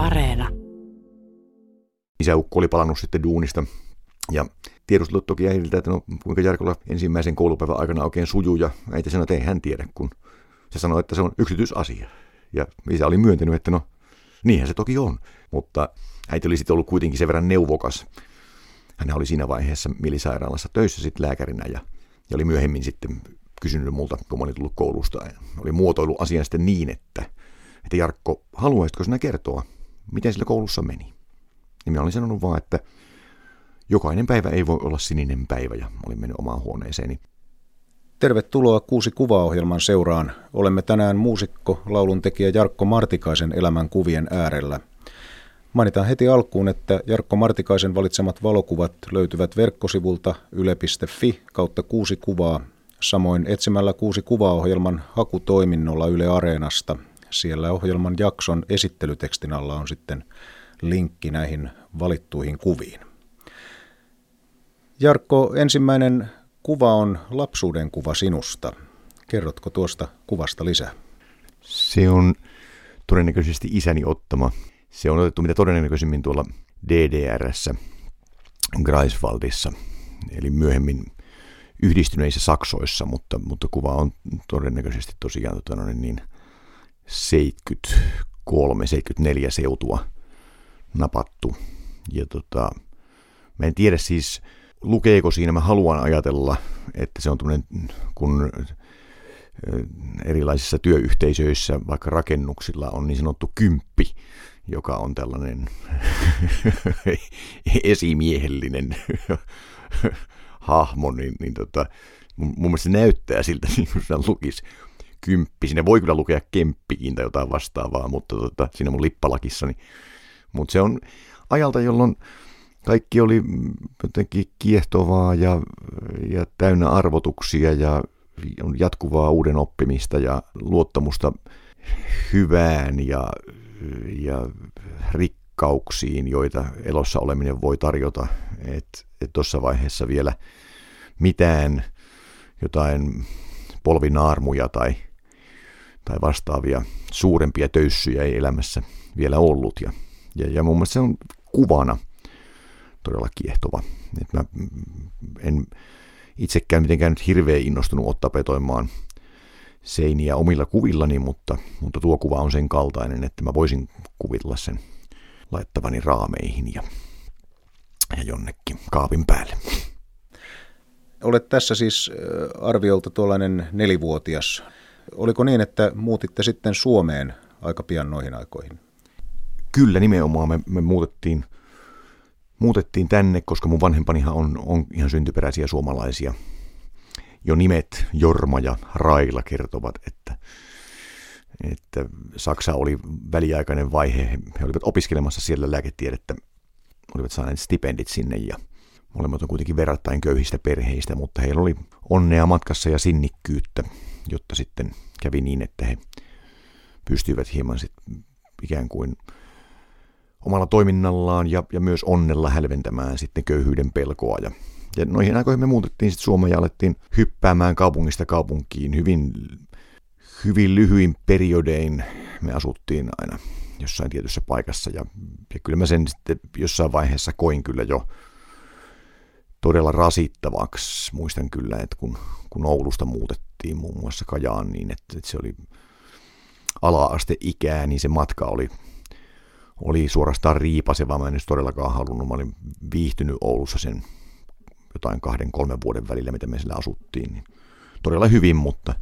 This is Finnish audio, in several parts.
Areena. Isäukko oli palannut sitten duunista ja tiedustelut toki äidiltä, että no, kuinka Jarkolla ensimmäisen koulupäivän aikana oikein sujuu ja äiti sanoi, että ei hän tiedä, kun se sanoi, että se on yksityisasia. Ja isä oli myöntänyt, että no niinhän se toki on, mutta äiti oli sitten ollut kuitenkin sen verran neuvokas. Hän oli siinä vaiheessa mielisairaalassa töissä sitten lääkärinä ja, ja oli myöhemmin sitten kysynyt multa, kun mä olin tullut koulusta. Ja oli muotoilu asian sitten niin, että, että Jarkko, haluaisitko sinä kertoa, miten sillä koulussa meni? Ja minä olin sanonut vaan, että jokainen päivä ei voi olla sininen päivä ja olin mennyt omaan huoneeseeni. Tervetuloa Kuusi kuvaohjelman seuraan. Olemme tänään muusikko, lauluntekijä Jarkko Martikaisen elämän kuvien äärellä. Mainitaan heti alkuun, että Jarkko Martikaisen valitsemat valokuvat löytyvät verkkosivulta yle.fi kautta kuusi kuvaa Samoin etsimällä kuusi kuvaohjelman hakutoiminnolla Yle Areenasta. Siellä ohjelman jakson esittelytekstin alla on sitten linkki näihin valittuihin kuviin. Jarkko, ensimmäinen kuva on lapsuuden kuva sinusta. Kerrotko tuosta kuvasta lisää? Se on todennäköisesti isäni ottama. Se on otettu mitä todennäköisemmin tuolla DDRssä, Greifswaldissa, eli myöhemmin yhdistyneissä Saksoissa, mutta, mutta kuva on todennäköisesti tosiaan tota, no niin, 73, 74 seutua napattu. Ja tota, mä en tiedä siis, lukeeko siinä, mä haluan ajatella, että se on tämmöinen, kun erilaisissa työyhteisöissä, vaikka rakennuksilla on niin sanottu kymppi, joka on tällainen esimiehellinen hahmo, niin, niin tota, mun, mun mielestä se näyttää siltä, niin kuin siinä lukisi kymppi. Siinä voi kyllä lukea kemppikin tai jotain vastaavaa, mutta tota, siinä mun lippalakissani. Mutta se on ajalta, jolloin kaikki oli jotenkin kiehtovaa ja, ja täynnä arvotuksia ja on jatkuvaa uuden oppimista ja luottamusta hyvään ja, ja rikkauksiin, joita elossa oleminen voi tarjota. Että et tuossa vaiheessa vielä mitään jotain polvinaarmuja tai, tai vastaavia suurempia töyssyjä ei elämässä vielä ollut. Ja, ja, ja mun mielestä se on kuvana todella kiehtova. Et mä en itsekään mitenkään nyt hirveän innostunut ottaa petoimaan seiniä omilla kuvillani, mutta, mutta tuo kuva on sen kaltainen, että mä voisin kuvitella sen laittavani raameihin ja, ja jonnekin kaapin päälle. Olet tässä siis arviolta tuollainen nelivuotias. Oliko niin, että muutitte sitten Suomeen aika pian noihin aikoihin? Kyllä, nimenomaan me, me muutettiin, muutettiin tänne, koska mun vanhempanihan on, on ihan syntyperäisiä suomalaisia. Jo nimet Jorma ja Raila kertovat, että, että Saksa oli väliaikainen vaihe. He olivat opiskelemassa siellä lääketiedettä, olivat saaneet stipendit sinne ja – Molemmat on kuitenkin verrattain köyhistä perheistä, mutta heillä oli onnea matkassa ja sinnikkyyttä, jotta sitten kävi niin, että he pystyivät hieman sitten ikään kuin omalla toiminnallaan ja, ja myös onnella hälventämään sitten köyhyyden pelkoa. Ja, ja noihin aikoihin me muutettiin sitten Suomeen ja alettiin hyppäämään kaupungista kaupunkiin hyvin, hyvin lyhyin periodein. Me asuttiin aina jossain tietyssä paikassa ja, ja kyllä mä sen sitten jossain vaiheessa koin kyllä jo todella rasittavaksi. Muistan kyllä, että kun, kun Oulusta muutettiin muun muassa Kajaan niin, että, että se oli ala-aste ikää, niin se matka oli, oli suorastaan riipaseva. Mä en nyt todellakaan halunnut. Mä olin viihtynyt Oulussa sen jotain kahden, kolmen vuoden välillä, mitä me siellä asuttiin. Niin todella hyvin, mutta,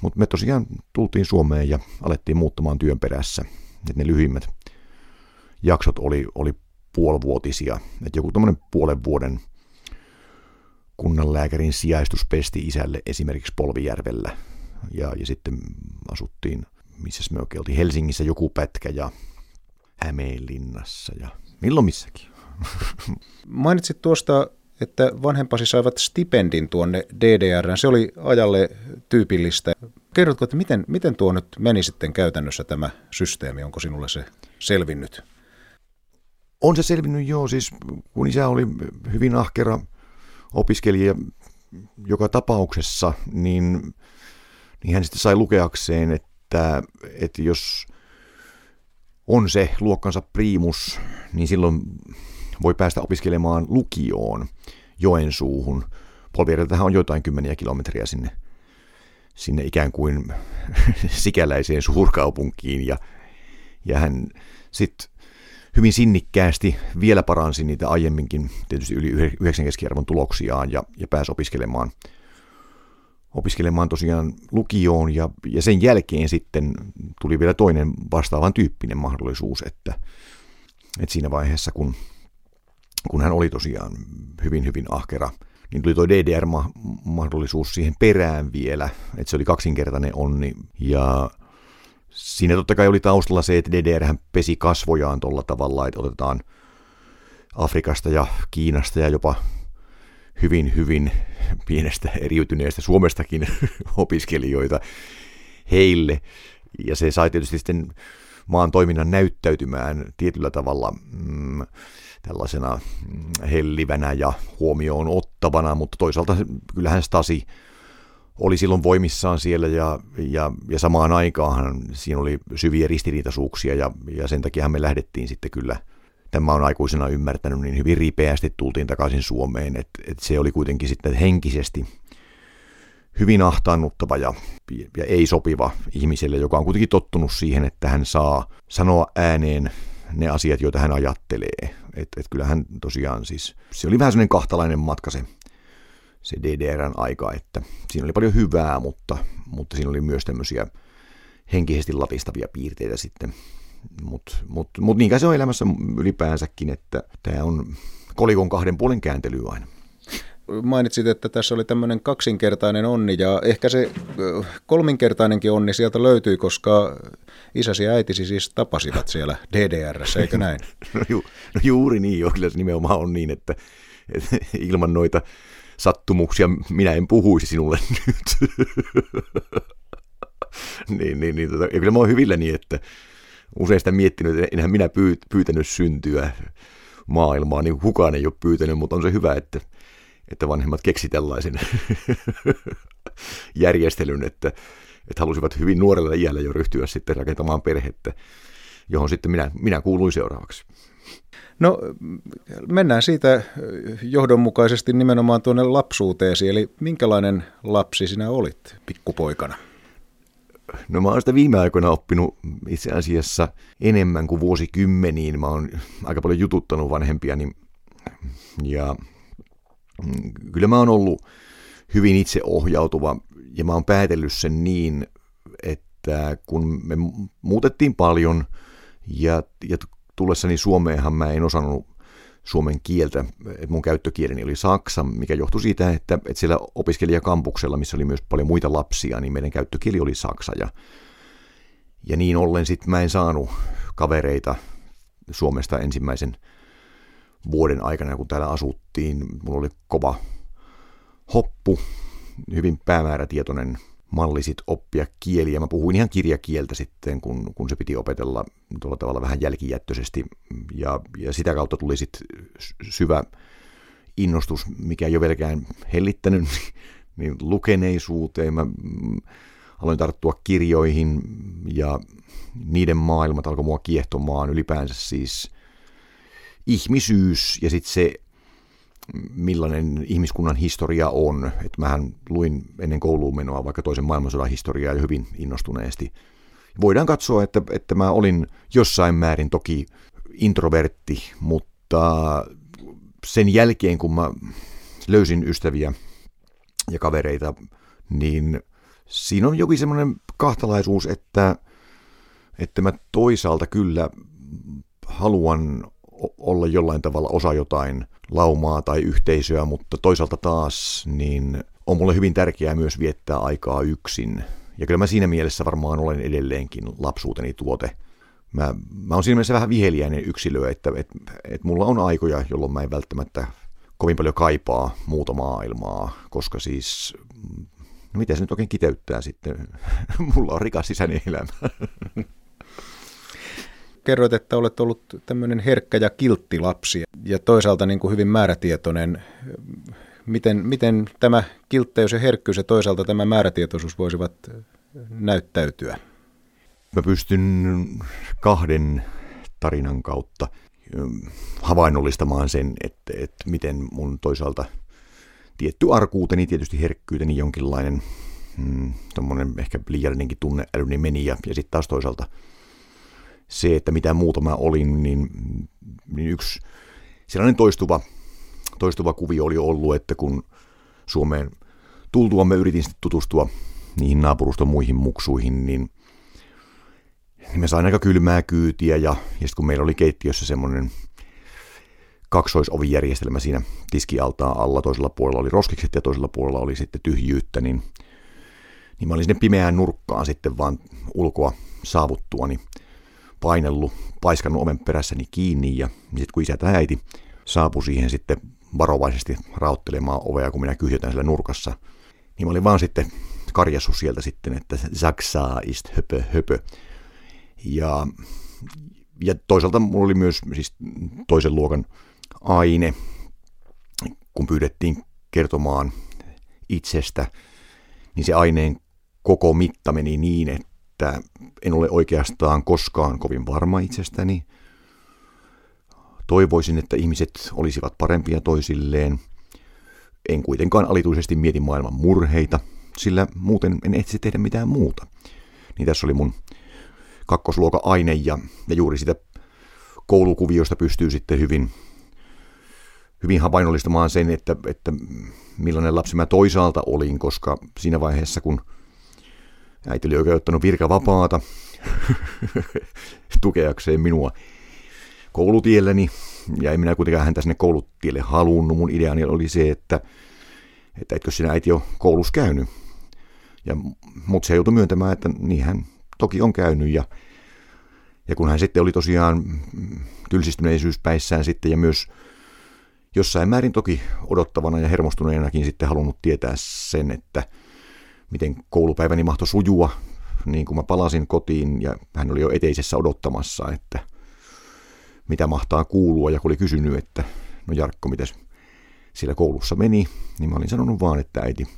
mutta me tosiaan tultiin Suomeen ja alettiin muuttamaan työn perässä. Että ne lyhimmät jaksot oli, oli puolivuotisia. Että joku tämmöinen puolen vuoden kunnanlääkärin sijaistus pesti isälle esimerkiksi Polvijärvellä. Ja, ja sitten asuttiin, missä me oikein oltiin, Helsingissä joku pätkä ja Hämeenlinnassa ja milloin missäkin. Mainitsit tuosta, että vanhempasi saivat stipendin tuonne DDR. Se oli ajalle tyypillistä. Kerrotko, että miten, miten tuo nyt meni sitten käytännössä tämä systeemi? Onko sinulle se selvinnyt? On se selvinnyt joo, siis kun isä oli hyvin ahkera opiskelija joka tapauksessa, niin, niin hän sitten sai lukeakseen, että, että jos on se luokkansa priimus, niin silloin voi päästä opiskelemaan lukioon Joensuuhun. Polvieriltähän on jotain kymmeniä kilometriä sinne, sinne ikään kuin sikäläiseen suurkaupunkiin ja, ja hän sitten hyvin sinnikkäästi vielä paransi niitä aiemminkin tietysti yli 9 keskiarvon tuloksiaan ja, ja pääsi opiskelemaan, opiskelemaan tosiaan lukioon ja, ja sen jälkeen sitten tuli vielä toinen vastaavan tyyppinen mahdollisuus, että, että siinä vaiheessa kun, kun hän oli tosiaan hyvin hyvin ahkera, niin tuli tuo DDR-mahdollisuus siihen perään vielä, että se oli kaksinkertainen onni ja Siinä totta kai oli taustalla se, että DDR pesi kasvojaan tuolla tavalla, että otetaan Afrikasta ja Kiinasta ja jopa hyvin, hyvin pienestä eriytyneestä Suomestakin opiskelijoita heille. Ja se sai tietysti sitten maan toiminnan näyttäytymään tietyllä tavalla mm, tällaisena mm, hellivänä ja huomioon ottavana, mutta toisaalta kyllähän Stasi oli silloin voimissaan siellä ja, ja, ja samaan aikaan siinä oli syviä ristiriitaisuuksia ja, ja sen takia me lähdettiin sitten kyllä, tämä on aikuisena ymmärtänyt, niin hyvin ripeästi tultiin takaisin Suomeen, että et se oli kuitenkin sitten henkisesti hyvin ahtaannuttava ja, ja ei sopiva ihmiselle, joka on kuitenkin tottunut siihen, että hän saa sanoa ääneen ne asiat, joita hän ajattelee. Että et kyllähän tosiaan siis, se oli vähän sellainen kahtalainen matka se se DDRn aika, että siinä oli paljon hyvää, mutta, mutta siinä oli myös tämmöisiä henkisesti latistavia piirteitä sitten. Mutta mut, mut niinkään se on elämässä ylipäänsäkin, että tämä on kolikon kahden puolen kääntely aina. Mainitsit, että tässä oli tämmöinen kaksinkertainen onni ja ehkä se kolminkertainenkin onni sieltä löytyi, koska isäsi ja äitisi siis tapasivat siellä DDRssä, eikö näin? no, ju, no juuri niin, jo, kyllä se nimenomaan on niin, että, että ilman noita sattumuksia minä en puhuisi sinulle nyt. niin, niin, niin, tota, ja kyllä mä oon hyvilläni, että usein sitä miettinyt, että enhän minä pyyt, pyytänyt syntyä maailmaan, niin kukaan ei ole pyytänyt, mutta on se hyvä, että, että vanhemmat keksi tällaisen järjestelyn, että, että halusivat hyvin nuorella iällä jo ryhtyä sitten rakentamaan perhettä, johon sitten minä, minä kuuluin seuraavaksi. No mennään siitä johdonmukaisesti nimenomaan tuonne lapsuuteesi, eli minkälainen lapsi sinä olit pikkupoikana? No mä oon sitä viime aikoina oppinut itse asiassa enemmän kuin vuosikymmeniin. Mä oon aika paljon jututtanut vanhempiani ja kyllä mä oon ollut hyvin itseohjautuva ja mä oon päätellyt sen niin, että kun me muutettiin paljon ja, ja tullessani Suomeenhan mä en osannut suomen kieltä, että mun käyttökieleni oli saksa, mikä johtui siitä, että, että siellä opiskelijakampuksella, missä oli myös paljon muita lapsia, niin meidän käyttökieli oli saksa. Ja, ja niin ollen sitten mä en saanut kavereita Suomesta ensimmäisen vuoden aikana, kun täällä asuttiin. Mulla oli kova hoppu, hyvin päämäärätietoinen malli sit oppia kieliä. Mä puhuin ihan kirjakieltä sitten, kun, kun se piti opetella tuolla tavalla vähän jälkijättöisesti. Ja, ja sitä kautta tuli sitten syvä innostus, mikä ei ole vieläkään hellittänyt, niin lukeneisuuteen. Mä mm, aloin tarttua kirjoihin ja niiden maailmat alkoi mua kiehtomaan ylipäänsä siis ihmisyys ja sitten se millainen ihmiskunnan historia on. Että mähän luin ennen kouluun menoa vaikka toisen maailmansodan historiaa jo hyvin innostuneesti. Voidaan katsoa, että, että mä olin jossain määrin toki introvertti, mutta sen jälkeen kun mä löysin ystäviä ja kavereita, niin siinä on jokin semmoinen kahtalaisuus, että, että mä toisaalta kyllä haluan olla jollain tavalla osa jotain laumaa tai yhteisöä, mutta toisaalta taas niin on mulle hyvin tärkeää myös viettää aikaa yksin. Ja kyllä mä siinä mielessä varmaan olen edelleenkin lapsuuteni tuote. Mä, mä oon siinä mielessä vähän viheliäinen yksilö, että että että mulla on aikoja, jolloin mä en välttämättä kovin paljon kaipaa muuta maailmaa, koska siis, no miten se nyt oikein kiteyttää sitten, mulla on rikas sisäinen elämä. kerroit, että olet ollut tämmöinen herkkä ja kiltti lapsi ja toisaalta niin kuin hyvin määrätietoinen. Miten, miten tämä kiltteys ja herkkyys ja toisaalta tämä määrätietoisuus voisivat näyttäytyä? Mä pystyn kahden tarinan kautta havainnollistamaan sen, että, että miten mun toisaalta tietty arkuuteni, tietysti herkkyyteni jonkinlainen mm, ehkä liiallinenkin tunneälyni meni ja, ja sitten taas toisaalta se, että mitä muuta mä olin, niin, niin yksi sellainen toistuva, toistuva kuvio oli ollut, että kun Suomeen tultua mä yritin sitten tutustua niihin naapuruston muihin muksuihin, niin, niin mä sain aika kylmää kyytiä ja, ja sitten kun meillä oli keittiössä semmoinen kaksoisovijärjestelmä siinä tiskialtaan alla, toisella puolella oli roskikset ja toisella puolella oli sitten tyhjyyttä, niin, niin mä olin sinne pimeään nurkkaan sitten vaan ulkoa saavuttuani painellut, paiskannut oven perässäni kiinni ja sitten kun isä tai äiti saapui siihen sitten varovaisesti rauttelemaan ovea, kun minä kyhjötän siellä nurkassa, niin mä olin vaan sitten karjassu sieltä sitten, että Zaksaa ist höpö höpö. Ja, ja toisaalta mulla oli myös siis toisen luokan aine, kun pyydettiin kertomaan itsestä, niin se aineen koko mitta meni niin, että en ole oikeastaan koskaan kovin varma itsestäni. Toivoisin, että ihmiset olisivat parempia toisilleen. En kuitenkaan alituisesti mieti maailman murheita, sillä muuten en etsi tehdä mitään muuta. Niin tässä oli mun kakkosluokan aine ja, ja juuri sitä koulukuviosta pystyy sitten hyvin, hyvin havainnollistamaan sen, että, että millainen lapsi mä toisaalta olin, koska siinä vaiheessa kun äiti oli oikein ottanut virkavapaata tukeakseen minua koulutielläni, ja en minä kuitenkaan häntä sinne koulutielle halunnut. Mun ideani oli se, että, että etkö sinä äiti ole koulussa käynyt. Ja, mutta se joutui myöntämään, että niin hän toki on käynyt, ja, ja kun hän sitten oli tosiaan tylsistyneisyyspäissään sitten, ja myös jossain määrin toki odottavana ja hermostuneenakin sitten halunnut tietää sen, että miten koulupäiväni mahtoi sujua, niin kun mä palasin kotiin ja hän oli jo eteisessä odottamassa, että mitä mahtaa kuulua ja kun oli kysynyt, että no Jarkko, miten siellä koulussa meni, niin mä olin sanonut vaan, että äiti,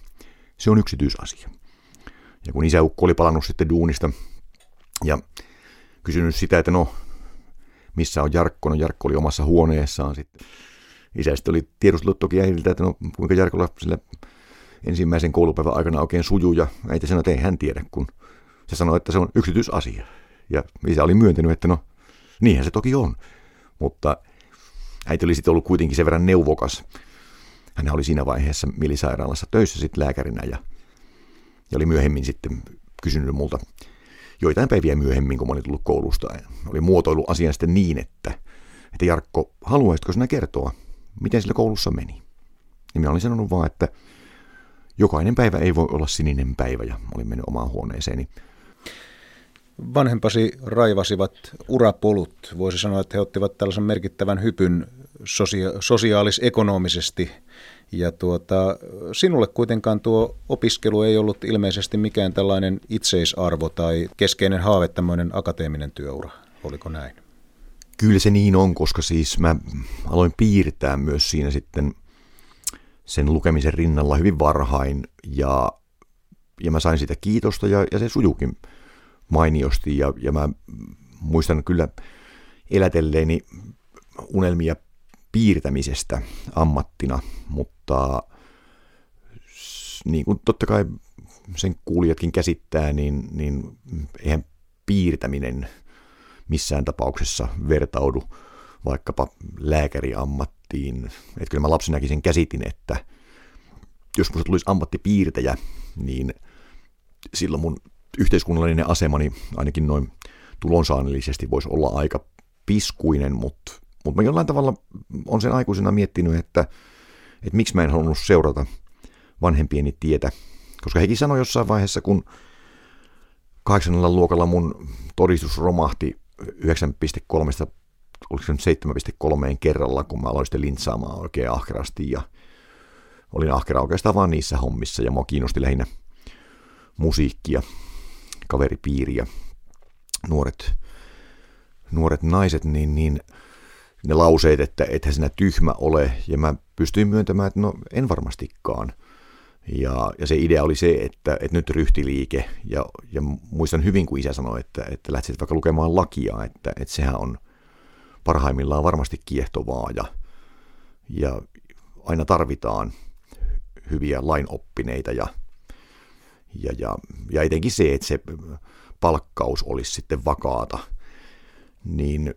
se on yksityisasia. Ja kun isäukko oli palannut sitten duunista ja kysynyt sitä, että no, missä on Jarkko, no Jarkko oli omassa huoneessaan sitten. Isä sitten oli tiedustellut toki äidiltä, että no kuinka Jarkolla sillä ensimmäisen koulupäivän aikana oikein sujuu, ja äiti sanoi, että ei hän tiedä, kun se sanoi, että se on yksityisasia. Ja isä oli myöntänyt, että no, niinhän se toki on. Mutta äiti oli sitten ollut kuitenkin sen verran neuvokas. Hän oli siinä vaiheessa milisairaalassa töissä sitten lääkärinä ja, ja oli myöhemmin sitten kysynyt multa joitain päiviä myöhemmin, kun mä olin tullut koulusta. Ja oli muotoillut asian sitten niin, että, että Jarkko, haluaisitko sinä kertoa, miten sillä koulussa meni? Ja minä olin sanonut vaan, että jokainen päivä ei voi olla sininen päivä ja olin mennyt omaan huoneeseeni. Vanhempasi raivasivat urapolut. Voisi sanoa, että he ottivat tällaisen merkittävän hypyn sosia- sosiaalis-ekonomisesti. Ja tuota, sinulle kuitenkaan tuo opiskelu ei ollut ilmeisesti mikään tällainen itseisarvo tai keskeinen haave, tämmöinen akateeminen työura. Oliko näin? Kyllä se niin on, koska siis mä aloin piirtää myös siinä sitten sen lukemisen rinnalla hyvin varhain ja, ja mä sain sitä kiitosta ja, ja se sujukin mainiosti ja, ja mä muistan kyllä elätelleeni unelmia piirtämisestä ammattina, mutta niin kuin totta kai sen kuulijatkin käsittää, niin, niin eihän piirtäminen missään tapauksessa vertaudu vaikkapa lääkäriammattiin. Että kyllä mä lapsenakin sen käsitin, että jos musta tulisi ammattipiirtäjä, niin silloin mun yhteiskunnallinen asemani ainakin noin tulonsaannillisesti voisi olla aika piskuinen, mutta, mutta mä jollain tavalla on sen aikuisena miettinyt, että, että miksi mä en halunnut seurata vanhempieni tietä, koska hekin sanoi jossain vaiheessa, kun kahdeksannella luokalla mun todistus romahti 9,3 oliko se nyt 7,3 kerralla, kun mä aloin sitten lintsaamaan oikein ahkerasti ja olin ahkera oikeastaan vaan niissä hommissa ja mua kiinnosti lähinnä musiikki ja kaveripiiri ja nuoret, nuoret naiset, niin, niin ne lauseet, että ethän sinä tyhmä ole, ja mä pystyin myöntämään, että no en varmastikaan. Ja, ja se idea oli se, että, että nyt ryhtiliike, ja, ja muistan hyvin, kun isä sanoi, että, että lähtisit vaikka lukemaan lakia, että, että sehän on parhaimmillaan varmasti kiehtovaa ja, ja aina tarvitaan hyviä lainoppineita ja, ja, ja, ja etenkin se, että se palkkaus olisi sitten vakaata, niin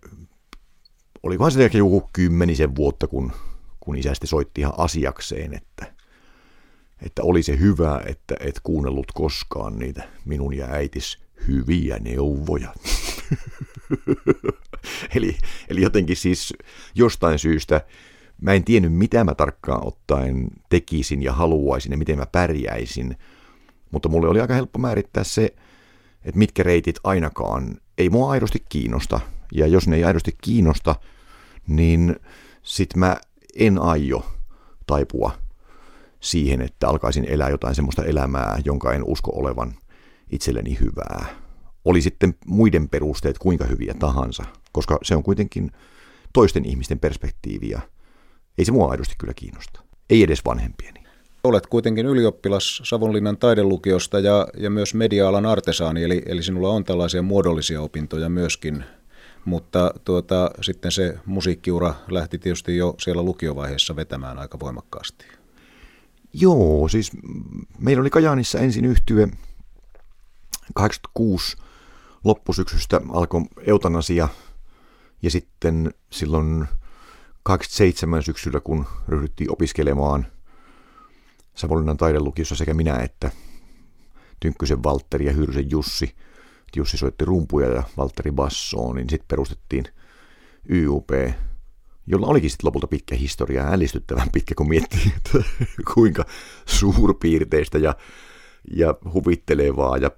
olikohan se ehkä joku kymmenisen vuotta, kun, kun isä sitten soitti ihan asiakseen, että, että oli se hyvä, että et kuunnellut koskaan niitä minun ja äitis hyviä neuvoja. eli, eli jotenkin siis jostain syystä mä en tiennyt, mitä mä tarkkaan ottaen tekisin ja haluaisin ja miten mä pärjäisin, mutta mulle oli aika helppo määrittää se, että mitkä reitit ainakaan ei mua aidosti kiinnosta. Ja jos ne ei aidosti kiinnosta, niin sit mä en aio taipua siihen, että alkaisin elää jotain semmoista elämää, jonka en usko olevan itselleni hyvää. Oli sitten muiden perusteet kuinka hyviä tahansa, koska se on kuitenkin toisten ihmisten perspektiiviä. Ei se mua aidosti kyllä kiinnosta. Ei edes vanhempieni. Olet kuitenkin ylioppilas Savonlinnan taidelukiosta ja, ja myös media-alan artesaani, eli, eli sinulla on tällaisia muodollisia opintoja myöskin. Mutta tuota, sitten se musiikkiura lähti tietysti jo siellä lukiovaiheessa vetämään aika voimakkaasti. Joo, siis meillä oli Kajaanissa ensin yhtye 86 loppusyksystä alkoi eutanasia ja sitten silloin 27 syksyllä, kun ryhdyttiin opiskelemaan Savonlinnan taidelukiossa sekä minä että Tynkkysen Valtteri ja Hyrsen Jussi. Jussi soitti rumpuja ja Valtteri bassoon, niin sitten perustettiin YUP, jolla olikin sitten lopulta pitkä historia, ällistyttävän pitkä, kun miettii, että kuinka suurpiirteistä ja, ja huvittelevaa ja,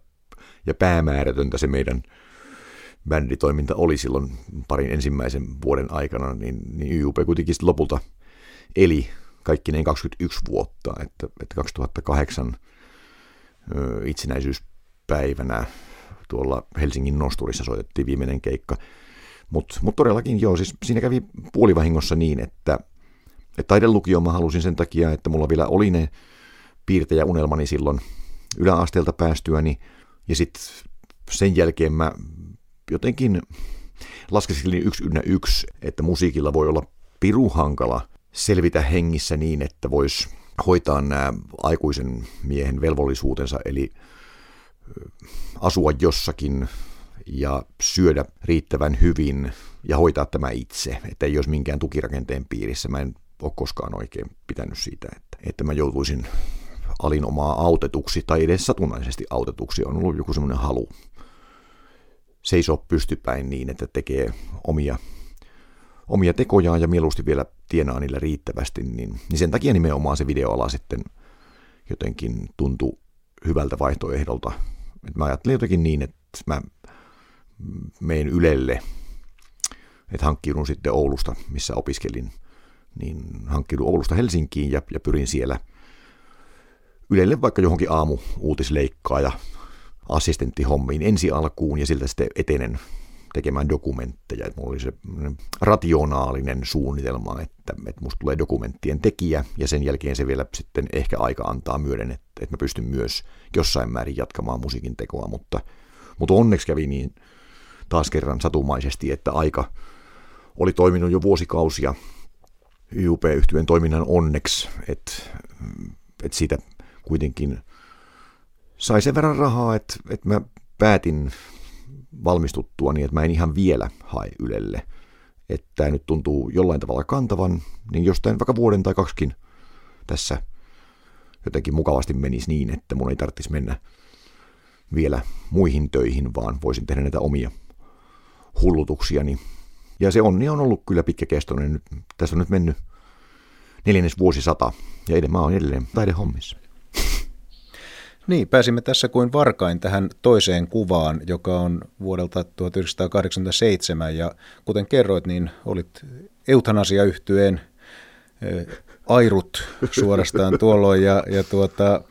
ja päämäärätöntä se meidän bänditoiminta oli silloin parin ensimmäisen vuoden aikana, niin, niin YUP kuitenkin lopulta eli kaikki ne 21 vuotta, että, että 2008 ö, itsenäisyyspäivänä tuolla Helsingin Nosturissa soitettiin viimeinen keikka. Mutta mut todellakin joo, siis siinä kävi puolivahingossa niin, että, että taidelukio mä halusin sen takia, että mulla vielä oli ne piirtejäunelmani silloin yläasteelta päästyäni, ja sitten sen jälkeen mä jotenkin laskeskelin yksi ynnä yksi, että musiikilla voi olla piru hankala selvitä hengissä niin, että voisi hoitaa nämä aikuisen miehen velvollisuutensa, eli asua jossakin ja syödä riittävän hyvin ja hoitaa tämä itse, että ei olisi minkään tukirakenteen piirissä. Mä en ole koskaan oikein pitänyt siitä, että, että mä joutuisin alinomaa autetuksi tai edes satunnaisesti autetuksi. On ollut joku semmoinen halu seisoo pystypäin niin, että tekee omia, omia tekojaan ja mieluusti vielä tienaa niillä riittävästi, niin, niin sen takia nimenomaan se videoala sitten jotenkin tuntui hyvältä vaihtoehdolta. Et mä ajattelin jotenkin niin, että mä menen Ylelle, että hankkiudun sitten Oulusta, missä opiskelin, niin hankkiudun Oulusta Helsinkiin ja, ja pyrin siellä Ylelle vaikka johonkin aamu uutisleikkaa ja assistenttihommiin ensi alkuun ja siltä sitten etenen tekemään dokumentteja. Että mulla oli se rationaalinen suunnitelma, että, että musta tulee dokumenttien tekijä ja sen jälkeen se vielä sitten ehkä aika antaa myöden, että, että mä pystyn myös jossain määrin jatkamaan musiikin tekoa, mutta, mutta onneksi kävi niin taas kerran satumaisesti, että aika oli toiminut jo vuosikausia YUP-yhtyeen toiminnan onneksi, että, että siitä kuitenkin sai sen verran rahaa, että, että mä päätin valmistuttua niin, että mä en ihan vielä hae Ylelle. Että tämä nyt tuntuu jollain tavalla kantavan, niin jostain vaikka vuoden tai kaksikin tässä jotenkin mukavasti menisi niin, että mun ei tarvitsisi mennä vielä muihin töihin, vaan voisin tehdä näitä omia hullutuksiani. Ja se onni on ollut kyllä pitkäkestoinen. Tässä on nyt mennyt neljännes vuosisata ja edelleen mä oon edelleen taidehommissa. Niin, pääsimme tässä kuin varkain tähän toiseen kuvaan, joka on vuodelta 1987 ja kuten kerroit, niin olit eutanasiayhtyeen airut suorastaan tuolloin ja, ja tuota,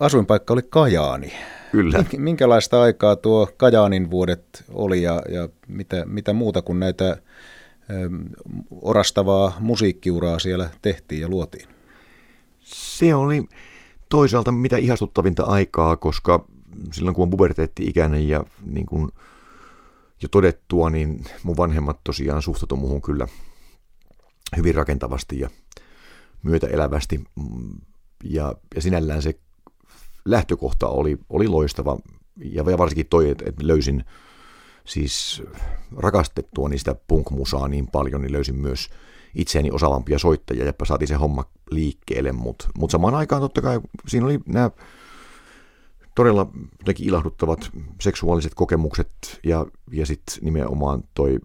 asuinpaikka oli Kajaani. Kyllä. Minkälaista aikaa tuo Kajaanin vuodet oli ja, ja mitä, mitä muuta kuin näitä ö, orastavaa musiikkiuraa siellä tehtiin ja luotiin? Se oli toisaalta mitä ihastuttavinta aikaa, koska silloin kun on puberteetti-ikäinen ja niin kuin jo todettua, niin mun vanhemmat tosiaan suhtautu muuhun kyllä hyvin rakentavasti ja myötäelävästi. Ja, ja sinällään se lähtökohta oli, oli loistava. Ja varsinkin toi, että, löysin siis rakastettua niistä punkmusaa niin paljon, niin löysin myös itseäni osaavampia soittajia ja saatiin se homma liikkeelle, mutta mut samaan aikaan totta kai siinä oli nämä todella jotenkin ilahduttavat seksuaaliset kokemukset ja, ja sitten nimenomaan toi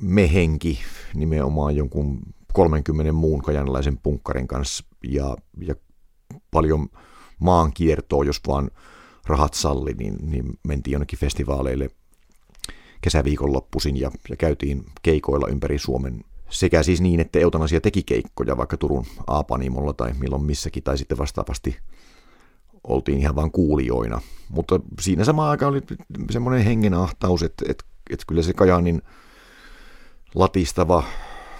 mehenki nimenomaan jonkun 30 muun kajanlaisen punkkarin kanssa ja, ja paljon maankiertoa, jos vaan rahat salli, niin, niin mentiin jonnekin festivaaleille kesäviikonloppuisin ja, ja käytiin keikoilla ympäri Suomen sekä siis niin, että eutanasia teki keikkoja vaikka Turun Aapanimolla tai milloin missäkin, tai sitten vastaavasti oltiin ihan vain kuulijoina. Mutta siinä samaan aikaan oli semmoinen hengenahtaus, että, että, että kyllä se Kajaanin latistava,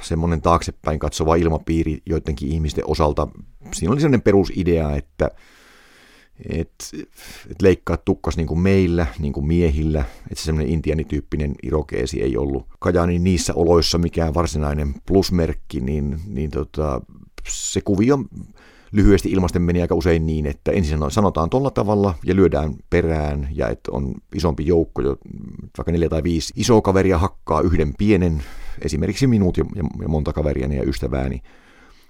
semmoinen taaksepäin katsova ilmapiiri joidenkin ihmisten osalta, siinä oli sellainen perusidea, että että et leikkaa tukkas niin kuin meillä, niin kuin miehillä, että se semmoinen intianityyppinen irokeesi ei ollut. Kajaanin niissä oloissa mikään varsinainen plusmerkki, niin, niin tota, se kuvio lyhyesti ilmasten meni aika usein niin, että ensin sanotaan tuolla tavalla ja lyödään perään ja että on isompi joukko, jo, vaikka neljä tai viisi isoa kaveria hakkaa yhden pienen, esimerkiksi minut ja, ja monta kaveriani ja ystävääni,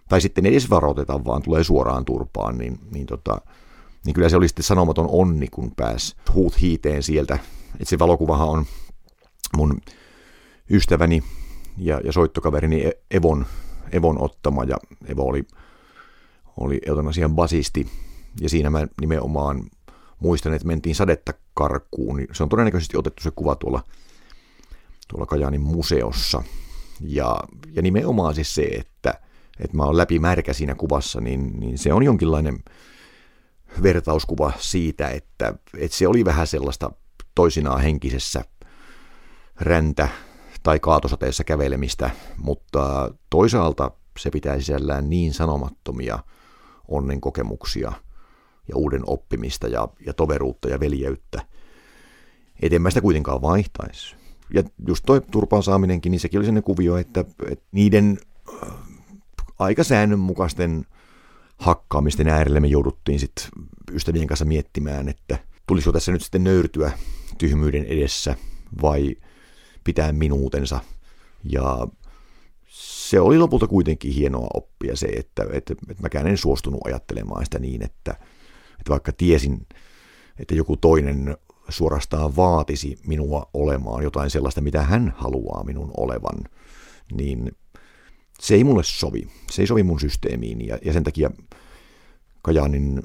tai sitten edes varoitetaan, vaan tulee suoraan turpaan, niin, niin, tota, niin kyllä se oli sitten sanomaton onni, kun pääs huut hiiteen sieltä. että se valokuvahan on mun ystäväni ja, ja soittokaverini e- Evon, Evon ottama, ja Evo oli oli eutanasian basisti, ja siinä mä nimenomaan muistan, että mentiin sadetta karkuun. Se on todennäköisesti otettu se kuva tuolla, tuolla Kajaanin museossa. Ja, ja nimenomaan siis se, että, että mä oon läpi märkä siinä kuvassa, niin, niin se on jonkinlainen vertauskuva siitä, että, että se oli vähän sellaista toisinaan henkisessä räntä- tai kaatosateessa kävelemistä, mutta toisaalta se pitää sisällään niin sanomattomia – onnen kokemuksia ja uuden oppimista ja, ja toveruutta ja veljeyttä. Eteenpäin sitä kuitenkaan vaihtaisi. Ja just toi turpaan saaminenkin, niin sekin oli sellainen kuvio, että, että niiden äh, aika säännönmukaisten hakkaamisten äärelle me jouduttiin sitten ystävien kanssa miettimään, että tulisiko tässä nyt sitten nöyrtyä tyhmyyden edessä vai pitää minuutensa. Ja se oli lopulta kuitenkin hienoa oppia se, että, että, että mäkään en suostunut ajattelemaan sitä niin, että, että vaikka tiesin, että joku toinen suorastaan vaatisi minua olemaan jotain sellaista, mitä hän haluaa minun olevan, niin se ei mulle sovi. Se ei sovi mun systeemiin ja, ja sen takia Kajaanin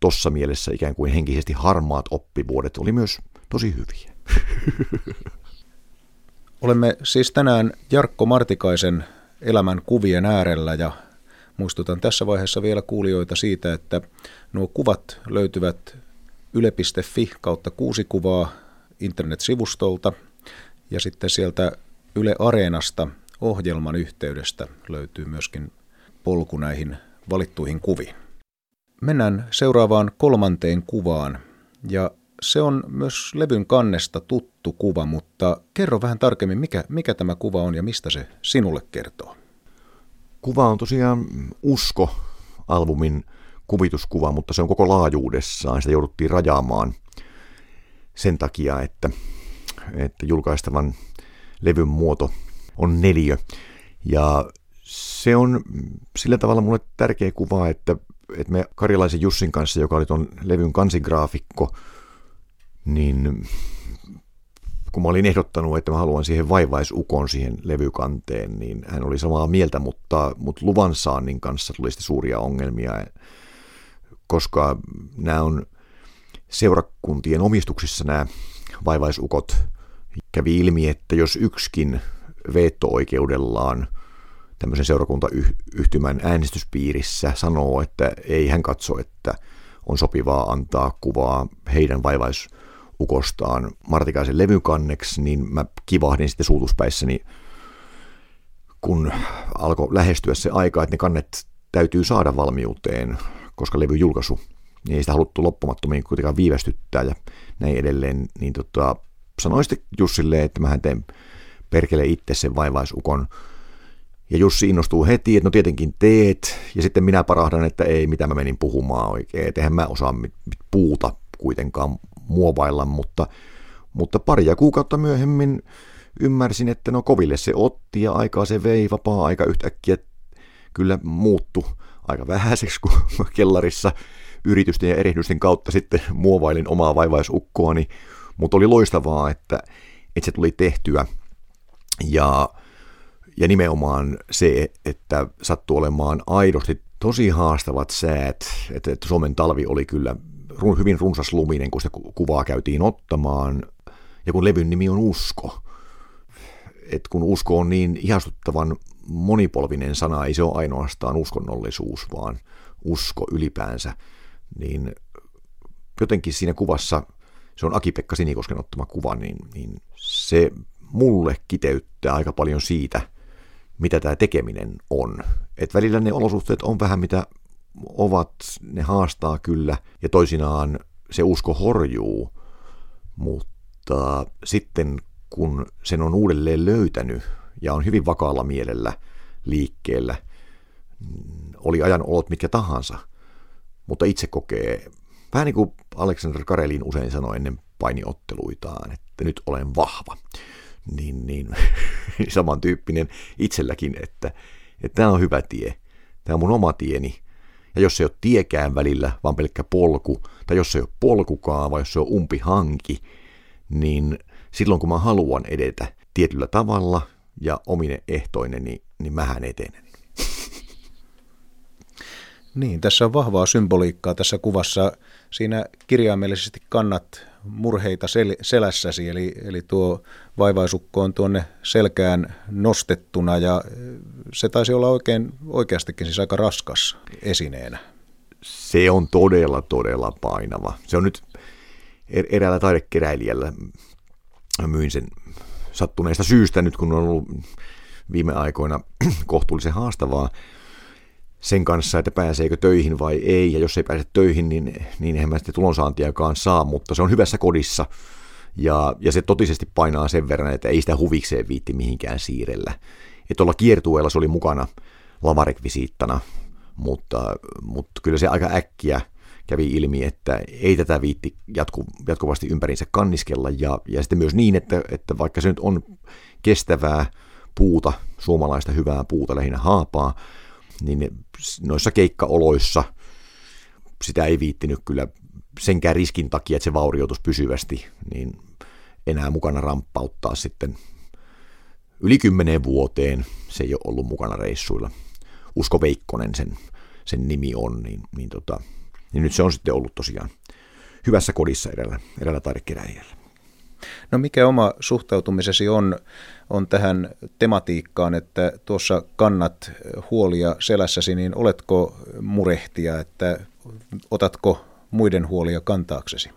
tossa mielessä ikään kuin henkisesti harmaat oppivuodet oli myös tosi hyviä. Olemme siis tänään Jarkko Martikaisen elämän kuvien äärellä ja muistutan tässä vaiheessa vielä kuulijoita siitä, että nuo kuvat löytyvät yle.fi kautta kuusi kuvaa internetsivustolta ja sitten sieltä Yle Areenasta ohjelman yhteydestä löytyy myöskin polku näihin valittuihin kuviin. Mennään seuraavaan kolmanteen kuvaan ja se on myös levyn kannesta tuttu kuva, mutta kerro vähän tarkemmin, mikä, mikä tämä kuva on ja mistä se sinulle kertoo. Kuva on tosiaan Usko-albumin kuvituskuva, mutta se on koko laajuudessaan. Sitä jouduttiin rajaamaan sen takia, että, että julkaistavan levyn muoto on neljö. Ja se on sillä tavalla mulle tärkeä kuva, että, että me Karilaisen Jussin kanssa, joka oli tuon levyn kansigraafikko, niin kun mä olin ehdottanut, että mä haluan siihen vaivaisukon siihen levykanteen, niin hän oli samaa mieltä, mutta, mutta luvan saannin kanssa tuli sitten suuria ongelmia, koska nämä on seurakuntien omistuksissa nämä vaivaisukot. Kävi ilmi, että jos yksikin veto-oikeudellaan tämmöisen seurakuntayhtymän äänestyspiirissä sanoo, että ei hän katso, että on sopivaa antaa kuvaa heidän vaivaisukostaan, ukostaan Martikaisen levykanneksi, niin mä kivahdin sitten suutuspäissäni, kun alkoi lähestyä se aika, että ne kannet täytyy saada valmiuteen, koska levy julkaisu, niin ei sitä haluttu loppumattomiin kuitenkaan viivästyttää ja näin edelleen, niin tota, sanoin sitten Jussille, että mä teen perkele itse sen vaivaisukon. Ja Jussi innostuu heti, että no tietenkin teet. Ja sitten minä parahdan, että ei, mitä mä menin puhumaan oikein. Et eihän mä osaa puuta kuitenkaan muovailla, mutta, mutta paria kuukautta myöhemmin ymmärsin, että no koville se otti ja aikaa se vei, vapaa-aika yhtäkkiä kyllä muuttu aika vähäiseksi, kun kellarissa yritysten ja erehdysten kautta sitten muovailin omaa vaivaisukkoani, mutta oli loistavaa, että, että se tuli tehtyä ja, ja nimenomaan se, että sattui olemaan aidosti tosi haastavat säät, että, että Suomen talvi oli kyllä hyvin runsas luminen, kun sitä kuvaa käytiin ottamaan, ja kun levyn nimi on Usko, että kun usko on niin ihastuttavan monipolvinen sana, ei se ole ainoastaan uskonnollisuus, vaan usko ylipäänsä, niin jotenkin siinä kuvassa, se on Aki-Pekka Sinikosken ottama kuva, niin, niin se mulle kiteyttää aika paljon siitä, mitä tämä tekeminen on. Et välillä ne olosuhteet on vähän mitä ovat, ne haastaa kyllä, ja toisinaan se usko horjuu, mutta sitten kun sen on uudelleen löytänyt ja on hyvin vakaalla mielellä liikkeellä, oli ajan olot mitkä tahansa, mutta itse kokee, vähän niin kuin Alexander Karelin usein sanoi ennen painiotteluitaan, että nyt olen vahva, niin, niin samantyyppinen itselläkin, että, että tämä on hyvä tie, tämä on mun oma tieni, ja jos se ei ole tiekään välillä, vaan pelkkä polku, tai jos se ei ole polkukaan, vai jos se on umpi hanki, niin – silloin kun mä haluan edetä tietyllä tavalla ja omine ehtoinen, niin, niin mähän etenen. Niin, tässä on vahvaa symboliikkaa tässä kuvassa. Siinä kirjaimellisesti kannat murheita sel- selässäsi, eli, eli tuo vaivaisukko on tuonne selkään nostettuna ja se taisi olla oikein, oikeastikin siis aika raskas esineenä. Se on todella, todella painava. Se on nyt er-, eräällä taidekeräilijällä myin sen sattuneesta syystä nyt, kun on ollut viime aikoina kohtuullisen haastavaa sen kanssa, että pääseekö töihin vai ei, ja jos ei pääse töihin, niin, niin eihän mä sitten tulonsaantiakaan saa, mutta se on hyvässä kodissa, ja, ja se totisesti painaa sen verran, että ei sitä huvikseen viitti mihinkään siirellä. Että tuolla kiertueella se oli mukana lavarekvisiittana, mutta, mutta kyllä se aika äkkiä kävi ilmi, että ei tätä viitti jatku, jatkuvasti ympärinsä kanniskella. Ja, ja sitten myös niin, että, että vaikka se nyt on kestävää puuta, suomalaista hyvää puuta, lähinnä haapaa, niin noissa keikkaoloissa sitä ei viittinyt kyllä senkään riskin takia, että se vaurioitus pysyvästi, niin enää mukana ramppauttaa sitten yli kymmeneen vuoteen. Se ei ole ollut mukana reissuilla. Usko Veikkonen sen, sen nimi on, niin, niin tota, niin nyt se on sitten ollut tosiaan hyvässä kodissa edellä, edellä taidekeräjällä. No mikä oma suhtautumisesi on, on tähän tematiikkaan, että tuossa kannat huolia selässäsi, niin oletko murehtia, että otatko muiden huolia kantaaksesi?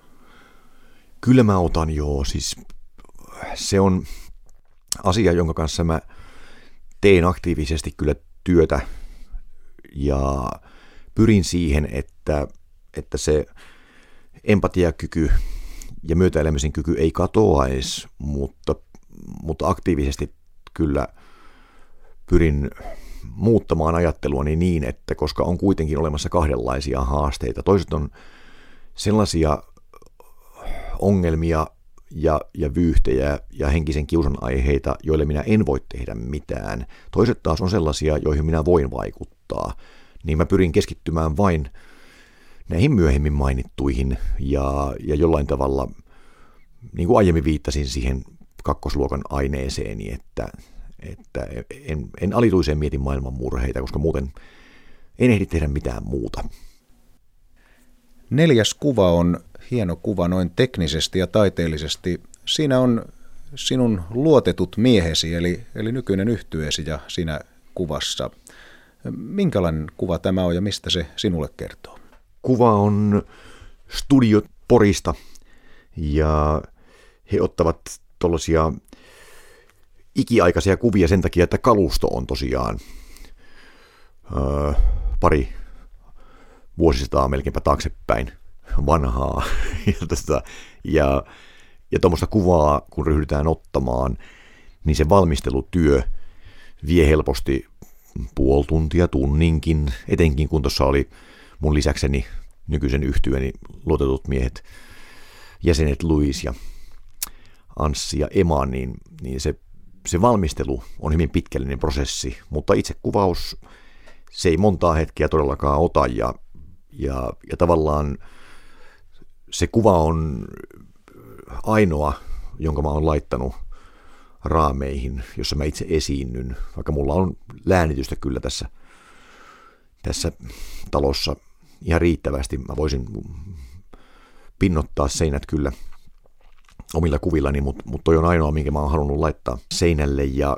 Kyllä mä otan joo, siis se on asia, jonka kanssa mä teen aktiivisesti kyllä työtä ja pyrin siihen, että että se empatiakyky ja myötäelämisen kyky ei katoaisi, mutta, mutta aktiivisesti kyllä pyrin muuttamaan ajatteluani niin, että koska on kuitenkin olemassa kahdenlaisia haasteita. Toiset on sellaisia ongelmia ja, ja vyyhtejä ja henkisen kiusan aiheita, joille minä en voi tehdä mitään. Toiset taas on sellaisia, joihin minä voin vaikuttaa. Niin mä pyrin keskittymään vain näihin myöhemmin mainittuihin ja, ja jollain tavalla, niin kuin aiemmin viittasin siihen kakkosluokan aineeseeni, että, että en, en alituiseen mietin maailman murheita, koska muuten en ehdi tehdä mitään muuta. Neljäs kuva on hieno kuva noin teknisesti ja taiteellisesti. Siinä on sinun luotetut miehesi, eli, eli nykyinen yhtyeesi ja sinä kuvassa. Minkälainen kuva tämä on ja mistä se sinulle kertoo? kuva on Studio Porista ja he ottavat tuollaisia ikiaikaisia kuvia sen takia, että kalusto on tosiaan öö, pari vuosisataa melkeinpä taaksepäin vanhaa. ja, tästä, ja, Ja tuommoista kuvaa, kun ryhdytään ottamaan, niin se valmistelutyö vie helposti puoli tuntia, tunninkin, etenkin kun tuossa oli mun lisäkseni nykyisen yhtyöni luotetut miehet, jäsenet Luis ja Anssi ja Ema, niin, niin se, se valmistelu on hyvin pitkällinen prosessi, mutta itse kuvaus, se ei montaa hetkeä todellakaan ota ja, ja, ja tavallaan se kuva on ainoa, jonka mä oon laittanut raameihin, jossa mä itse esiinnyn, vaikka mulla on läänitystä kyllä tässä, tässä talossa ihan riittävästi. Mä voisin pinnottaa seinät kyllä omilla kuvillani, mutta mut toi on ainoa, minkä mä oon halunnut laittaa seinälle ja,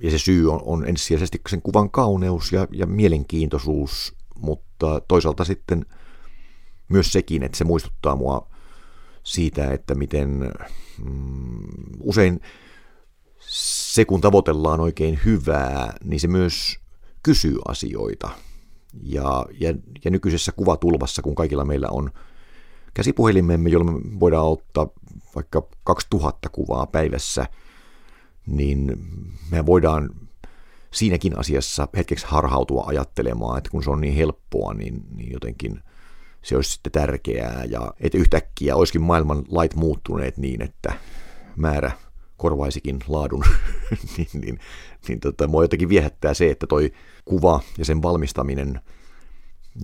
ja se syy on, on ensisijaisesti sen kuvan kauneus ja, ja mielenkiintoisuus, mutta toisaalta sitten myös sekin, että se muistuttaa mua siitä, että miten mm, usein se kun tavoitellaan oikein hyvää, niin se myös kysyy asioita. Ja, ja, ja nykyisessä kuvatulvassa, kun kaikilla meillä on käsipuhelimemme, jolla me voidaan ottaa vaikka 2000 kuvaa päivässä, niin me voidaan siinäkin asiassa hetkeksi harhautua ajattelemaan, että kun se on niin helppoa, niin, niin jotenkin se olisi sitten tärkeää. Ja että yhtäkkiä olisikin maailman lait muuttuneet niin, että määrä korvaisikin laadun, niin, niin, niin tota, mua jotenkin viehättää se, että toi kuva ja sen valmistaminen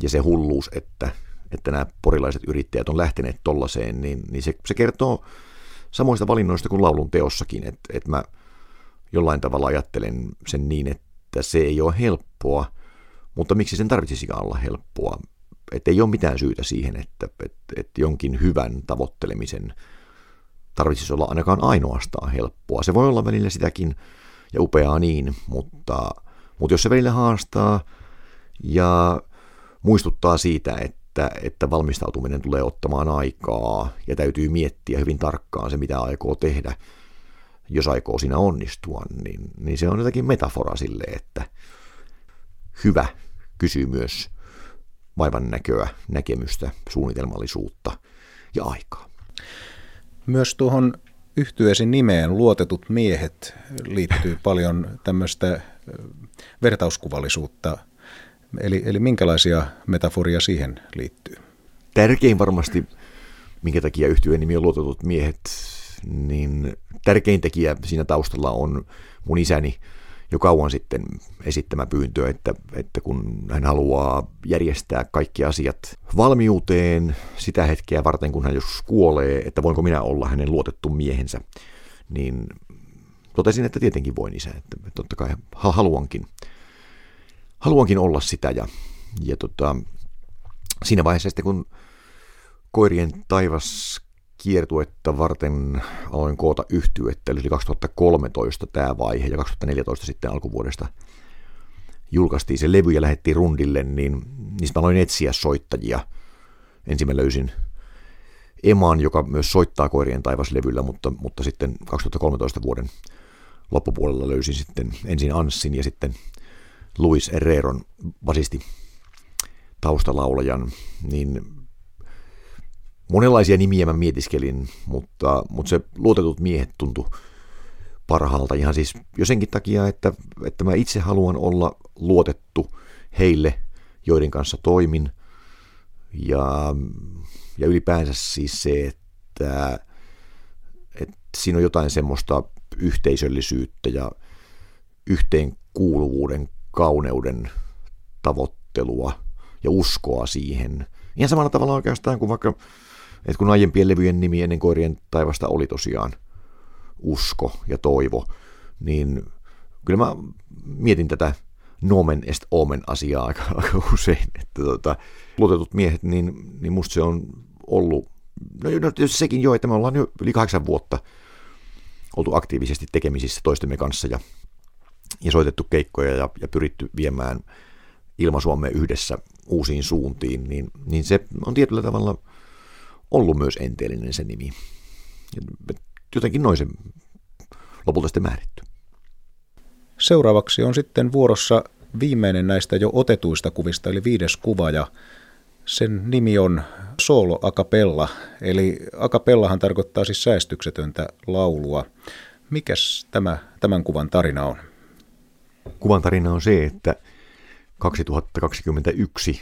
ja se hulluus, että, että nämä porilaiset yrittäjät on lähteneet tollaiseen, niin, niin se, se kertoo samoista valinnoista kuin laulun teossakin, että, että mä jollain tavalla ajattelen sen niin, että se ei ole helppoa, mutta miksi sen tarvitsisikaan olla helppoa? Että ei ole mitään syytä siihen, että, että, että jonkin hyvän tavoittelemisen – tarvitsisi olla ainakaan ainoastaan helppoa. Se voi olla välillä sitäkin ja upeaa niin, mutta, mutta jos se välillä haastaa ja muistuttaa siitä, että, että valmistautuminen tulee ottamaan aikaa ja täytyy miettiä hyvin tarkkaan se, mitä aikoo tehdä, jos aikoo siinä onnistua, niin, niin se on jotakin metafora sille, että hyvä kysyy myös vaivan näköä, näkemystä, suunnitelmallisuutta ja aikaa. Myös tuohon yhtyeesi nimeen luotetut miehet liittyy paljon tämmöistä vertauskuvallisuutta. Eli, eli minkälaisia metaforia siihen liittyy? Tärkein varmasti, minkä takia yhtyeen nimi on luotetut miehet, niin tärkein tekijä siinä taustalla on mun isäni jo kauan sitten esittämä pyyntö, että, että kun hän haluaa järjestää kaikki asiat valmiuteen sitä hetkeä varten, kun hän jos kuolee, että voinko minä olla hänen luotettu miehensä, niin totesin, että tietenkin voin isä, että totta kai haluankin, haluankin olla sitä ja, ja tota, siinä vaiheessa sitten kun koirien taivas kiertuetta varten aloin koota yhtyettä, eli 2013 tämä vaihe ja 2014 sitten alkuvuodesta julkaistiin se levy ja lähdettiin rundille, niin niistä aloin etsiä soittajia. Ensin mä löysin Eman, joka myös soittaa Koirien taivaslevyllä, mutta, mutta sitten 2013 vuoden loppupuolella löysin sitten ensin Anssin ja sitten Luis Herreron basisti taustalaulajan, niin monenlaisia nimiä mä mietiskelin, mutta, mutta se luotetut miehet tuntui parhaalta ihan siis jo senkin takia, että, että mä itse haluan olla luotettu heille, joiden kanssa toimin. Ja, ja ylipäänsä siis se, että, että siinä on jotain semmoista yhteisöllisyyttä ja yhteenkuuluvuuden kauneuden tavoittelua ja uskoa siihen. Ihan samalla tavalla oikeastaan kuin vaikka että kun aiempien levyjen nimi ennen koirien taivasta oli tosiaan usko ja toivo, niin kyllä mä mietin tätä nomen est omen asiaa aika, aika usein, että tota, luotetut miehet, niin, niin musta se on ollut, no, no tietysti sekin jo, että me ollaan jo yli kahdeksan vuotta oltu aktiivisesti tekemisissä toistemme kanssa ja, ja soitettu keikkoja ja, ja pyritty viemään ilma Suomeen yhdessä uusiin suuntiin, niin, niin se on tietyllä tavalla – ollut myös enteellinen se nimi. Jotenkin noin se lopulta sitten määritty. Seuraavaksi on sitten vuorossa viimeinen näistä jo otetuista kuvista, eli viides kuva, ja Sen nimi on Solo Acapella, eli Acapellahan tarkoittaa siis säästyksetöntä laulua. Mikäs tämä, tämän kuvan tarina on? Kuvan tarina on se, että 2021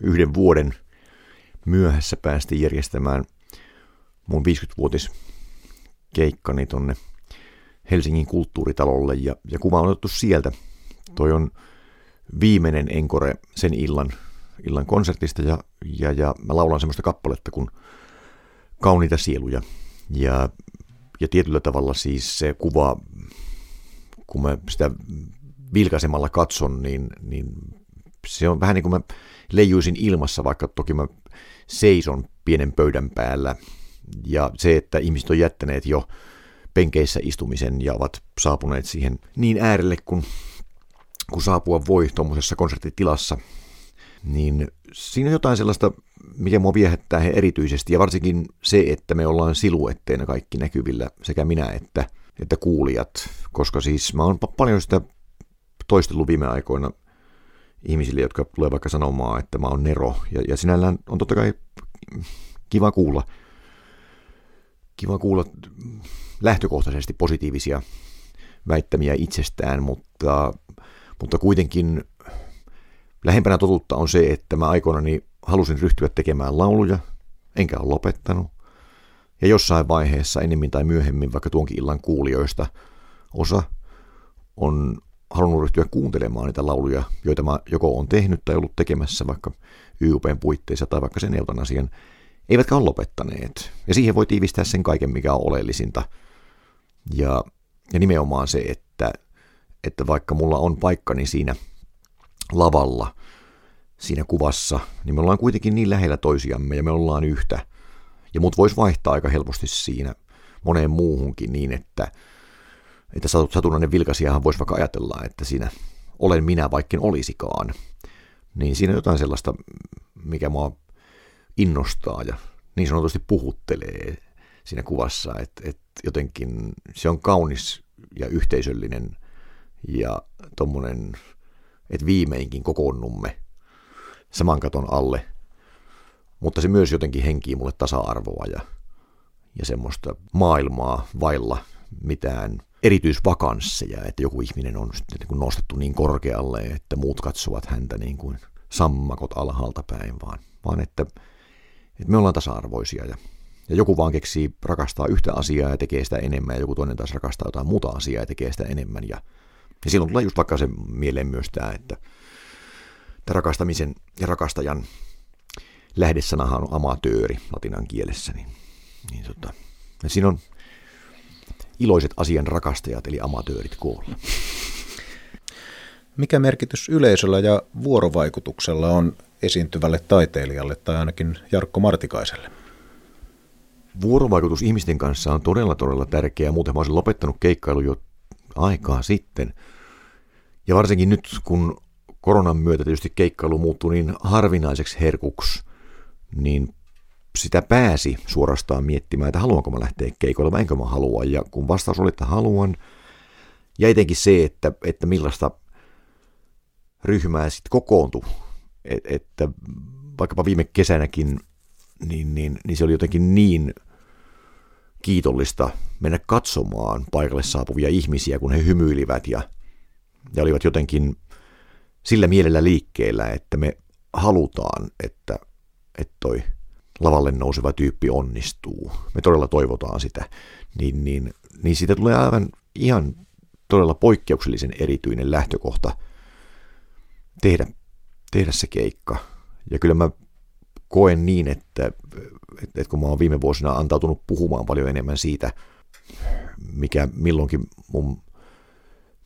yhden vuoden myöhässä päästiin järjestämään mun 50-vuotis keikkani tonne Helsingin kulttuuritalolle ja, ja kuva on otettu sieltä. Toi on viimeinen enkore sen illan, illan konsertista ja, ja, ja mä laulan semmoista kappaletta kuin Kauniita sieluja. Ja, ja tietyllä tavalla siis se kuva, kun mä sitä vilkaisemalla katson, niin, niin se on vähän niin kuin mä leijuisin ilmassa, vaikka toki mä seison pienen pöydän päällä. Ja se, että ihmiset on jättäneet jo penkeissä istumisen ja ovat saapuneet siihen niin äärelle, kun, kun saapua voi tuommoisessa konserttitilassa, niin siinä on jotain sellaista, mikä mua viehättää he erityisesti, ja varsinkin se, että me ollaan siluetteina kaikki näkyvillä, sekä minä että, että kuulijat, koska siis mä oon paljon sitä toistellut viime aikoina ihmisille, jotka tulee vaikka sanomaan, että mä oon Nero, ja, ja sinällään on totta kai kiva kuulla, kiva kuulla lähtökohtaisesti positiivisia väittämiä itsestään, mutta, mutta kuitenkin lähempänä totuutta on se, että mä aikoinani halusin ryhtyä tekemään lauluja, enkä ole lopettanut. Ja jossain vaiheessa, ennemmin tai myöhemmin, vaikka tuonkin illan kuulijoista, osa on halunnut ryhtyä kuuntelemaan niitä lauluja, joita mä joko on tehnyt tai ollut tekemässä vaikka YUPn puitteissa tai vaikka sen eutanasian, eivätkä ole lopettaneet. Ja siihen voi tiivistää sen kaiken, mikä on oleellisinta. Ja, ja nimenomaan se, että, että vaikka mulla on paikkani siinä lavalla, siinä kuvassa, niin me ollaan kuitenkin niin lähellä toisiamme ja me ollaan yhtä. Ja mut voisi vaihtaa aika helposti siinä moneen muuhunkin niin, että, että satunnainen vilkasijahan voisi vaikka ajatella, että siinä olen minä vaikka olisikaan. Niin siinä on jotain sellaista, mikä mua innostaa ja niin sanotusti puhuttelee siinä kuvassa, että, että jotenkin se on kaunis ja yhteisöllinen ja tommonen, että viimeinkin kokoonnumme saman katon alle, mutta se myös jotenkin henkii mulle tasa-arvoa ja, ja semmoista maailmaa vailla mitään erityisvakansseja, että joku ihminen on niin kuin nostettu niin korkealle, että muut katsovat häntä niin kuin sammakot alhaalta päin, vaan, vaan että, että me ollaan tasa-arvoisia ja ja joku vaan keksii rakastaa yhtä asiaa ja tekee sitä enemmän, ja joku toinen taas rakastaa jotain muuta asiaa ja tekee sitä enemmän. Ja, ja silloin tulee just vaikka se mieleen myös tämä, että, että rakastamisen ja rakastajan lähdesanahan on amatööri latinan kielessä. Niin, niin tota, ja siinä on iloiset asian rakastajat, eli amatöörit koolla. Mikä merkitys yleisöllä ja vuorovaikutuksella on esiintyvälle taiteilijalle tai ainakin Jarkko Martikaiselle? vuorovaikutus ihmisten kanssa on todella todella tärkeää. Muuten mä olisin lopettanut keikkailu jo aikaa sitten. Ja varsinkin nyt, kun koronan myötä tietysti keikkailu muuttui niin harvinaiseksi herkuksi, niin sitä pääsi suorastaan miettimään, että haluanko mä lähteä keikoille vai enkö mä halua. Ja kun vastaus oli, että haluan, ja etenkin se, että, että millaista ryhmää sitten kokoontui, että vaikkapa viime kesänäkin niin, niin, niin se oli jotenkin niin kiitollista mennä katsomaan paikalle saapuvia ihmisiä, kun he hymyilivät ja, ja olivat jotenkin sillä mielellä liikkeellä, että me halutaan, että, että toi lavalle nouseva tyyppi onnistuu. Me todella toivotaan sitä. Niin, niin, niin siitä tulee aivan ihan todella poikkeuksellisen erityinen lähtökohta tehdä, tehdä se keikka. Ja kyllä mä koen niin, että, että, kun mä oon viime vuosina antautunut puhumaan paljon enemmän siitä, mikä milloinkin mun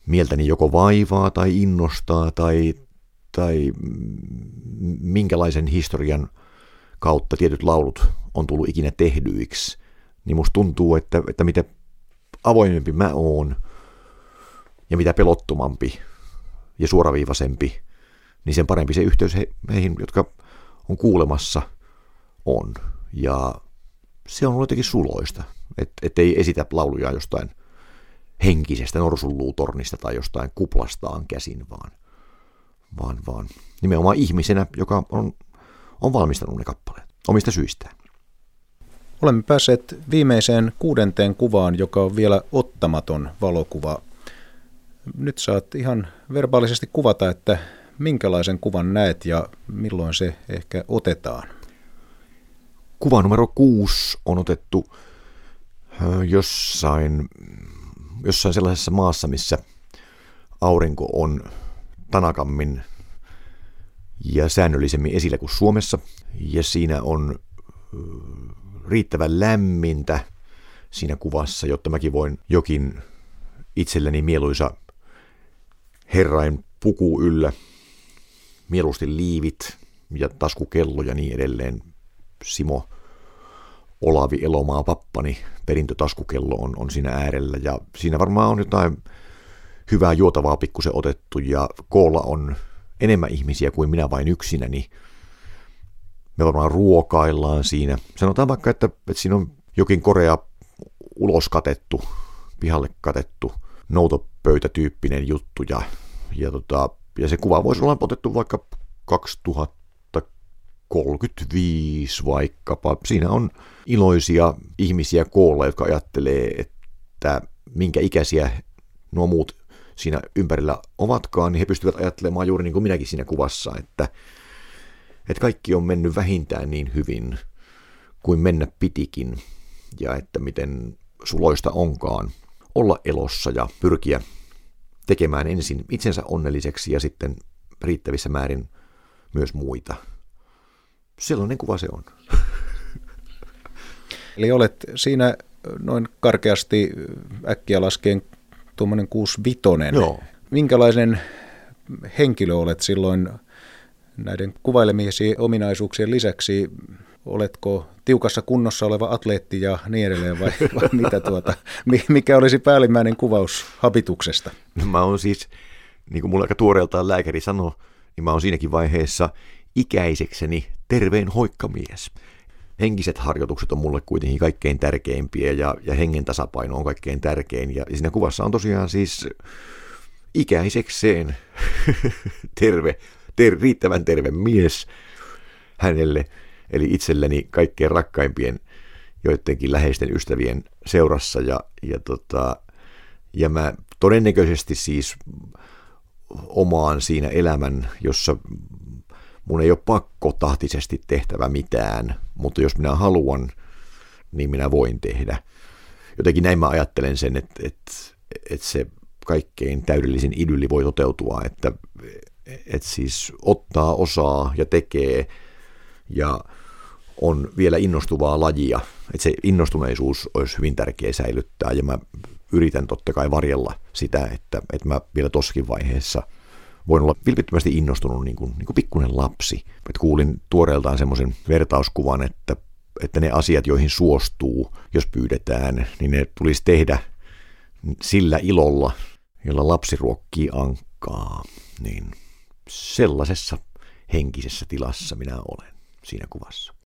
mieltäni joko vaivaa tai innostaa tai, tai minkälaisen historian kautta tietyt laulut on tullut ikinä tehdyiksi, niin musta tuntuu, että, että mitä avoimempi mä oon ja mitä pelottomampi ja suoraviivaisempi, niin sen parempi se yhteys he, heihin, jotka on kuulemassa, on. Ja se on ollut jotenkin suloista, että et ei esitä lauluja jostain henkisestä norsulluutornista tai jostain kuplastaan käsin, vaan, vaan, vaan nimenomaan ihmisenä, joka on on valmistanut ne kappaleet omista syistään. Olemme päässeet viimeiseen kuudenteen kuvaan, joka on vielä ottamaton valokuva. Nyt saat ihan verbaalisesti kuvata, että minkälaisen kuvan näet ja milloin se ehkä otetaan. Kuva numero kuusi on otettu jossain, jossain sellaisessa maassa, missä aurinko on tanakammin ja säännöllisemmin esillä kuin Suomessa. Ja siinä on riittävän lämmintä siinä kuvassa, jotta mäkin voin jokin itselleni mieluisa herrain puku yllä, mieluusti liivit ja taskukello ja niin edelleen. Simo Olavi Elomaa pappani perintötaskukello on, on siinä äärellä ja siinä varmaan on jotain hyvää juotavaa pikkusen otettu ja koolla on enemmän ihmisiä kuin minä vain yksinäni. Niin me varmaan ruokaillaan siinä. Sanotaan vaikka, että, että siinä on jokin korea ulos katettu, pihalle katettu, noutopöytätyyppinen juttu ja, ja, tota, ja se kuva voisi olla otettu vaikka 2035 vaikkapa. Siinä on iloisia ihmisiä koolla, jotka ajattelee, että minkä ikäisiä nuo muut siinä ympärillä ovatkaan, niin he pystyvät ajattelemaan juuri niin kuin minäkin siinä kuvassa, että, että kaikki on mennyt vähintään niin hyvin kuin mennä pitikin, ja että miten suloista onkaan olla elossa ja pyrkiä tekemään ensin itsensä onnelliseksi ja sitten riittävissä määrin myös muita. Sellainen kuva se on. Eli olet siinä noin karkeasti äkkiä laskien tuommoinen 65. Joo. Minkälainen henkilö olet silloin näiden kuvailemiesi ominaisuuksien lisäksi? Oletko tiukassa kunnossa oleva atleetti ja niin edelleen vai, vai mitä tuota, mikä olisi päällimmäinen kuvaus habituksesta? No mä oon siis, niin kuin mulla aika tuoreeltaan lääkäri sanoi, niin mä oon siinäkin vaiheessa ikäisekseni terveen hoikkamies henkiset harjoitukset on mulle kuitenkin kaikkein tärkeimpiä ja, ja hengen tasapaino on kaikkein tärkein. Ja, ja siinä kuvassa on tosiaan siis ikäisekseen terve, ter, riittävän terve mies hänelle, eli itselleni kaikkein rakkaimpien joidenkin läheisten ystävien seurassa. Ja, ja, tota, ja mä todennäköisesti siis omaan siinä elämän, jossa mun ei ole pakko tahtisesti tehtävä mitään, mutta jos minä haluan, niin minä voin tehdä. Jotenkin näin mä ajattelen sen, että, että, että se kaikkein täydellisin idylli voi toteutua, että, että siis ottaa osaa ja tekee ja on vielä innostuvaa lajia. Että se innostuneisuus olisi hyvin tärkeä säilyttää ja mä yritän totta kai varjella sitä, että, että mä vielä tossakin vaiheessa – voin olla vilpittömästi innostunut niin kuin, niin kuin pikkuinen lapsi. Et kuulin tuoreeltaan semmoisen vertauskuvan, että, että ne asiat, joihin suostuu, jos pyydetään, niin ne tulisi tehdä sillä ilolla, jolla lapsi ruokkii ankkaa. Niin sellaisessa henkisessä tilassa minä olen siinä kuvassa.